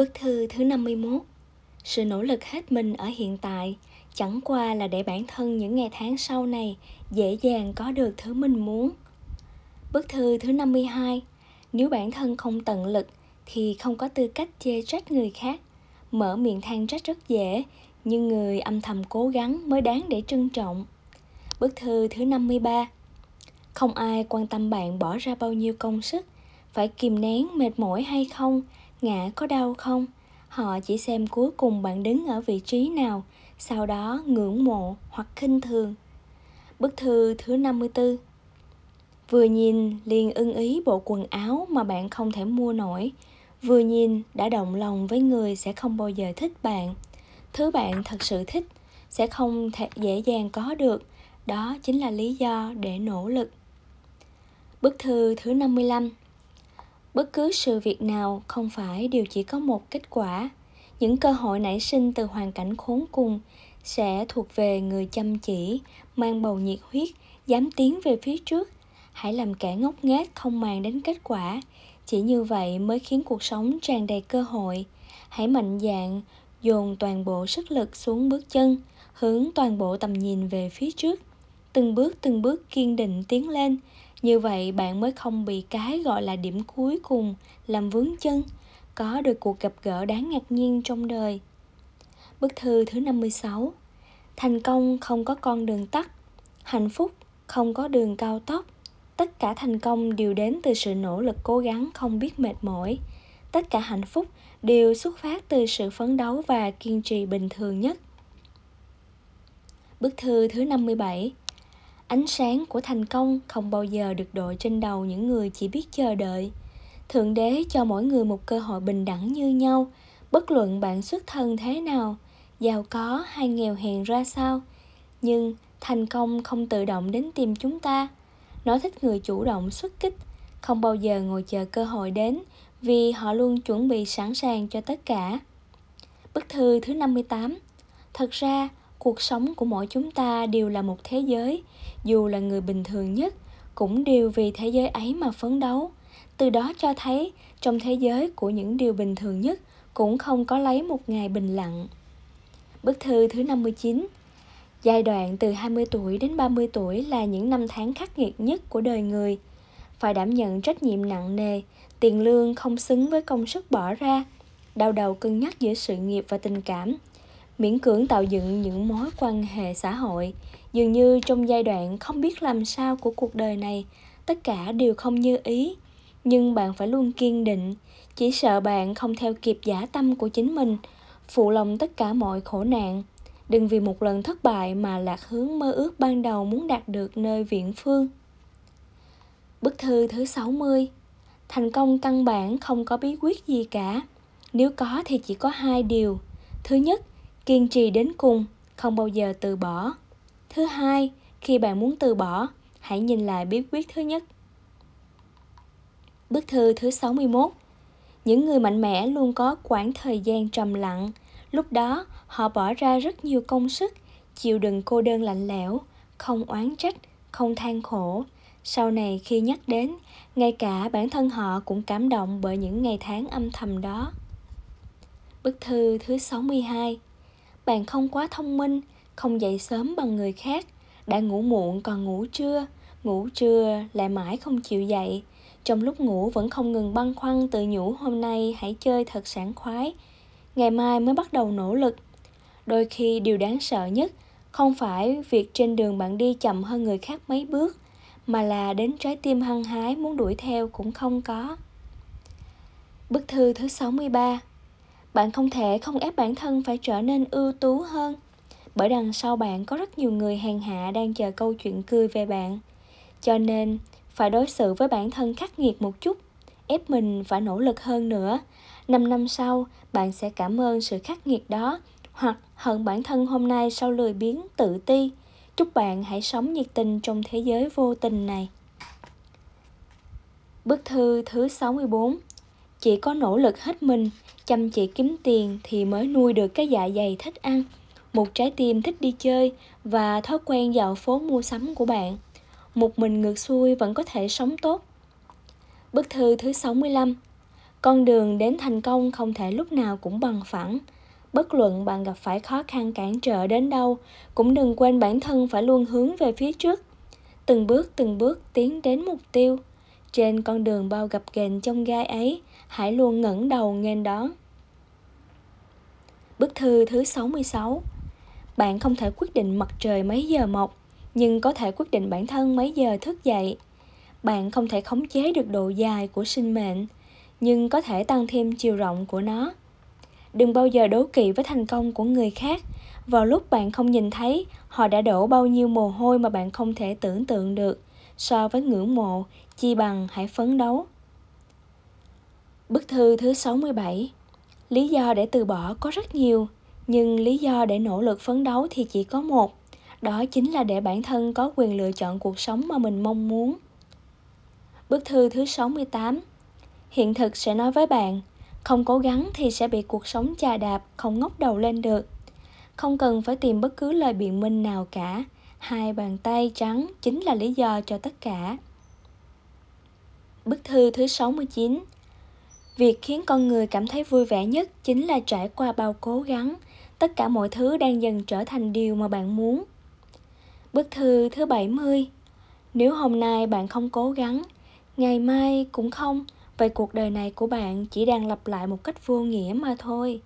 Bức thư thứ 51 Sự nỗ lực hết mình ở hiện tại chẳng qua là để bản thân những ngày tháng sau này dễ dàng có được thứ mình muốn. Bức thư thứ 52 Nếu bản thân không tận lực thì không có tư cách chê trách người khác. Mở miệng than trách rất dễ, nhưng người âm thầm cố gắng mới đáng để trân trọng. Bức thư thứ 53 Không ai quan tâm bạn bỏ ra bao nhiêu công sức, phải kìm nén mệt mỏi hay không, ngã có đau không? Họ chỉ xem cuối cùng bạn đứng ở vị trí nào, sau đó ngưỡng mộ hoặc khinh thường. Bức thư thứ 54 vừa nhìn liền ưng ý bộ quần áo mà bạn không thể mua nổi. Vừa nhìn đã động lòng với người sẽ không bao giờ thích bạn. Thứ bạn thật sự thích sẽ không thể dễ dàng có được. Đó chính là lý do để nỗ lực. Bức thư thứ 55 bất cứ sự việc nào không phải đều chỉ có một kết quả. Những cơ hội nảy sinh từ hoàn cảnh khốn cùng sẽ thuộc về người chăm chỉ, mang bầu nhiệt huyết, dám tiến về phía trước. Hãy làm kẻ ngốc nghếch không màng đến kết quả. Chỉ như vậy mới khiến cuộc sống tràn đầy cơ hội. Hãy mạnh dạn dồn toàn bộ sức lực xuống bước chân, hướng toàn bộ tầm nhìn về phía trước. Từng bước từng bước kiên định tiến lên như vậy bạn mới không bị cái gọi là điểm cuối cùng làm vướng chân, có được cuộc gặp gỡ đáng ngạc nhiên trong đời. Bức thư thứ 56 Thành công không có con đường tắt, hạnh phúc không có đường cao tốc. Tất cả thành công đều đến từ sự nỗ lực cố gắng không biết mệt mỏi. Tất cả hạnh phúc đều xuất phát từ sự phấn đấu và kiên trì bình thường nhất. Bức thư thứ 57 ánh sáng của thành công không bao giờ được đội trên đầu những người chỉ biết chờ đợi. Thượng đế cho mỗi người một cơ hội bình đẳng như nhau. Bất luận bạn xuất thân thế nào giàu có hay nghèo hèn ra sao nhưng thành công không tự động đến tìm chúng ta. Nó thích người chủ động xuất kích không bao giờ ngồi chờ cơ hội đến vì họ luôn chuẩn bị sẵn sàng cho tất cả. Bức thư thứ 58 Thật ra, cuộc sống của mỗi chúng ta đều là một thế giới dù là người bình thường nhất cũng đều vì thế giới ấy mà phấn đấu từ đó cho thấy trong thế giới của những điều bình thường nhất cũng không có lấy một ngày bình lặng. Bức thư thứ 59 Giai đoạn từ 20 tuổi đến 30 tuổi là những năm tháng khắc nghiệt nhất của đời người. Phải đảm nhận trách nhiệm nặng nề, tiền lương không xứng với công sức bỏ ra, đau đầu cân nhắc giữa sự nghiệp và tình cảm, miễn cưỡng tạo dựng những mối quan hệ xã hội. Dường như trong giai đoạn không biết làm sao của cuộc đời này tất cả đều không như ý. Nhưng bạn phải luôn kiên định chỉ sợ bạn không theo kịp giả tâm của chính mình phụ lòng tất cả mọi khổ nạn. Đừng vì một lần thất bại mà lạc hướng mơ ước ban đầu muốn đạt được nơi viễn phương. Bức thư thứ 60 Thành công căn bản không có bí quyết gì cả. Nếu có thì chỉ có hai điều. Thứ nhất, kiên trì đến cùng, không bao giờ từ bỏ. Thứ hai, khi bạn muốn từ bỏ, hãy nhìn lại bí quyết thứ nhất. Bức thư thứ 61 Những người mạnh mẽ luôn có quãng thời gian trầm lặng. Lúc đó, họ bỏ ra rất nhiều công sức, chịu đựng cô đơn lạnh lẽo, không oán trách, không than khổ. Sau này khi nhắc đến, ngay cả bản thân họ cũng cảm động bởi những ngày tháng âm thầm đó. Bức thư thứ 62 bạn không quá thông minh, không dậy sớm bằng người khác, đã ngủ muộn còn ngủ trưa ngủ trưa lại mãi không chịu dậy. Trong lúc ngủ vẫn không ngừng băn khoăn tự nhủ hôm nay hãy chơi thật sảng khoái. Ngày mai mới bắt đầu nỗ lực. Đôi khi điều đáng sợ nhất không phải việc trên đường bạn đi chậm hơn người khác mấy bước, mà là đến trái tim hăng hái muốn đuổi theo cũng không có. Bức thư thứ 63 bạn không thể không ép bản thân phải trở nên ưu tú hơn. Bởi đằng sau bạn có rất nhiều người hèn hạ đang chờ câu chuyện cười về bạn. Cho nên, phải đối xử với bản thân khắc nghiệt một chút, ép mình phải nỗ lực hơn nữa. Năm năm sau, bạn sẽ cảm ơn sự khắc nghiệt đó, hoặc hận bản thân hôm nay sau lười biếng, tự ti. Chúc bạn hãy sống nhiệt tình trong thế giới vô tình này. Bức thư thứ 64 chỉ có nỗ lực hết mình chăm chỉ kiếm tiền thì mới nuôi được cái dạ dày thích ăn, một trái tim thích đi chơi và thói quen dạo phố mua sắm của bạn. Một mình ngược xuôi vẫn có thể sống tốt. Bức thư thứ 65 Con đường đến thành công không thể lúc nào cũng bằng phẳng. Bất luận bạn gặp phải khó khăn cản trở đến đâu, cũng đừng quên bản thân phải luôn hướng về phía trước. Từng bước từng bước tiến đến mục tiêu. Trên con đường bao gặp ghềnh trong gai ấy, hãy luôn ngẩng đầu nghênh đón. Bức thư thứ 66 Bạn không thể quyết định mặt trời mấy giờ mọc, nhưng có thể quyết định bản thân mấy giờ thức dậy. Bạn không thể khống chế được độ dài của sinh mệnh, nhưng có thể tăng thêm chiều rộng của nó. Đừng bao giờ đố kỵ với thành công của người khác. Vào lúc bạn không nhìn thấy, họ đã đổ bao nhiêu mồ hôi mà bạn không thể tưởng tượng được. So với ngưỡng mộ, chi bằng hãy phấn đấu. Bức thư thứ 67 Lý do để từ bỏ có rất nhiều, nhưng lý do để nỗ lực phấn đấu thì chỉ có một. Đó chính là để bản thân có quyền lựa chọn cuộc sống mà mình mong muốn. Bức thư thứ 68 Hiện thực sẽ nói với bạn, không cố gắng thì sẽ bị cuộc sống chà đạp, không ngóc đầu lên được. Không cần phải tìm bất cứ lời biện minh nào cả, hai bàn tay trắng chính là lý do cho tất cả. Bức thư thứ 69 Việc khiến con người cảm thấy vui vẻ nhất chính là trải qua bao cố gắng, tất cả mọi thứ đang dần trở thành điều mà bạn muốn. Bức thư thứ 70 Nếu hôm nay bạn không cố gắng, ngày mai cũng không, vậy cuộc đời này của bạn chỉ đang lặp lại một cách vô nghĩa mà thôi.